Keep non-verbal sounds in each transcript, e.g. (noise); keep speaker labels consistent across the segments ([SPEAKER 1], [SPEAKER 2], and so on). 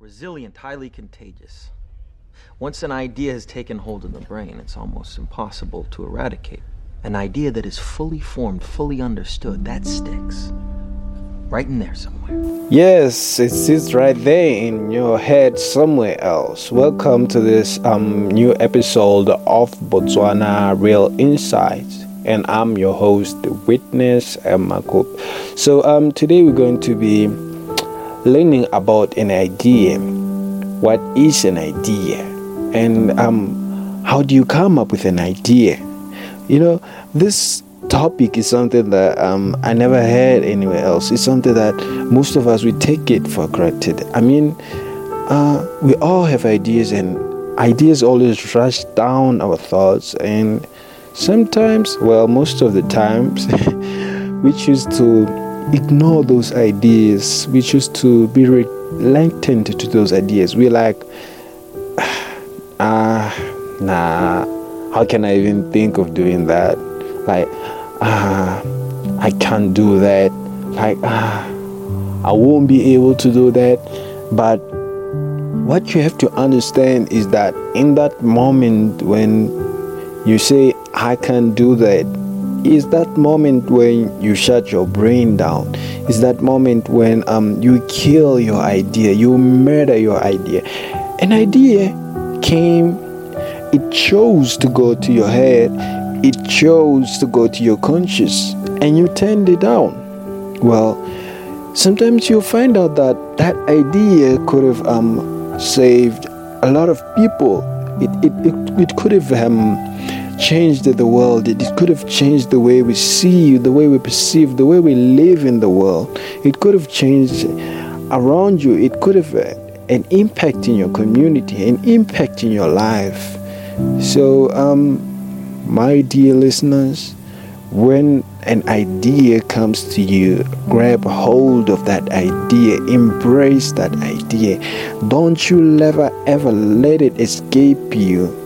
[SPEAKER 1] resilient, highly contagious. Once an idea has taken hold in the brain, it's almost impossible to eradicate. An idea that is fully formed, fully understood, that sticks. Right in there somewhere.
[SPEAKER 2] Yes, it sits right there in your head somewhere else. Welcome to this um, new episode of Botswana Real Insights. And I'm your host, the Witness Makop. So um, today we're going to be learning about an idea. What is an idea? And um, how do you come up with an idea? You know, this topic is something that um, I never heard anywhere else. It's something that most of us we take it for granted. I mean, uh, we all have ideas, and ideas always rush down our thoughts, and sometimes, well, most of the times, (laughs) we choose to ignore those ideas. We choose to be reluctant to those ideas. We're like, (sighs) ah, nah. How can I even think of doing that? Like, ah, I can't do that. Like, ah, I won't be able to do that. But what you have to understand is that in that moment when you say, I can't do that, is that moment when you shut your brain down. Is that moment when um, you kill your idea, you murder your idea. An idea came, it chose to go to your head, it chose to go to your conscious and you turned it down. Well, sometimes you'll find out that that idea could have um, saved a lot of people. It, it, it, it could have um, changed the world. It, could have changed the way we see, you, the way we perceive, the way we live in the world. It could have changed around you. It could have uh, an impact in your community, an impact in your life. So, um, my dear listeners, when an idea comes to you, grab hold of that idea, embrace that idea. Don't you ever ever let it escape you.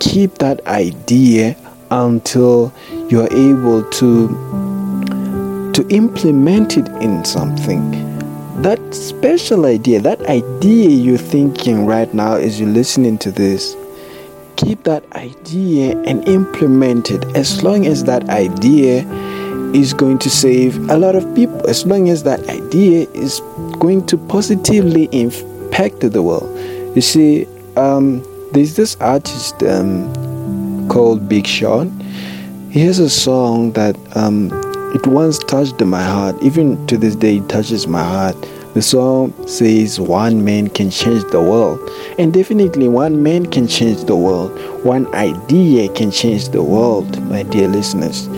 [SPEAKER 2] Keep that idea until you're able to to implement it in something. That special idea, that idea you're thinking right now as you're listening to this, keep that idea and implement it as long as that idea is going to save a lot of people, as long as that idea is going to positively impact the world. You see, um, there's this artist um, called Big Sean. He has a song that um, it once touched my heart. Even to this day, it touches my heart. The song says one man can change the world. And definitely, one man can change the world. One idea can change the world, my dear listeners.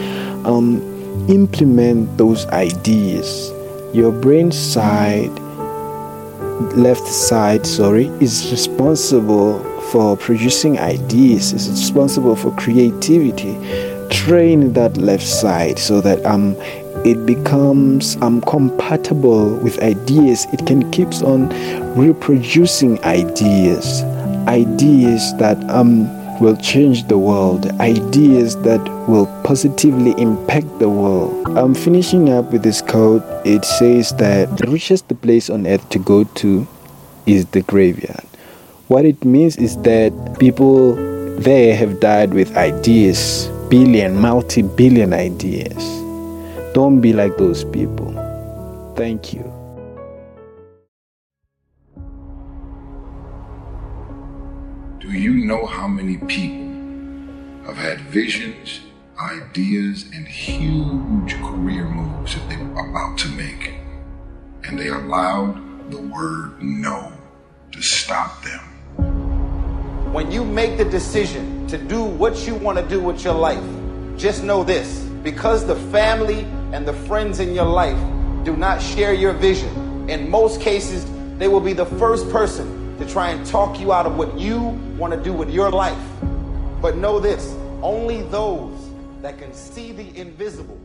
[SPEAKER 2] Um, implement those ideas. Your brain side, left side, sorry, is responsible for producing ideas, is responsible for creativity. Train that left side so that um it becomes um, compatible with ideas. It can keeps on reproducing ideas, ideas that um, will change the world, ideas that will positively impact the world. I'm finishing up with this quote. It says that the richest place on earth to go to is the graveyard. What it means is that people there have died with ideas, billion, multi billion ideas don't be like those people. Thank you.
[SPEAKER 3] Do you know how many people have had visions, ideas, and huge career moves that they were about to make, and they allowed the word no to stop them?
[SPEAKER 4] When you make the decision to do what you want to do with your life, just know this because the family and the friends in your life do not share your vision, in most cases, they will be the first person to try and talk you out of what you want to do with your life. But know this only those that can see the invisible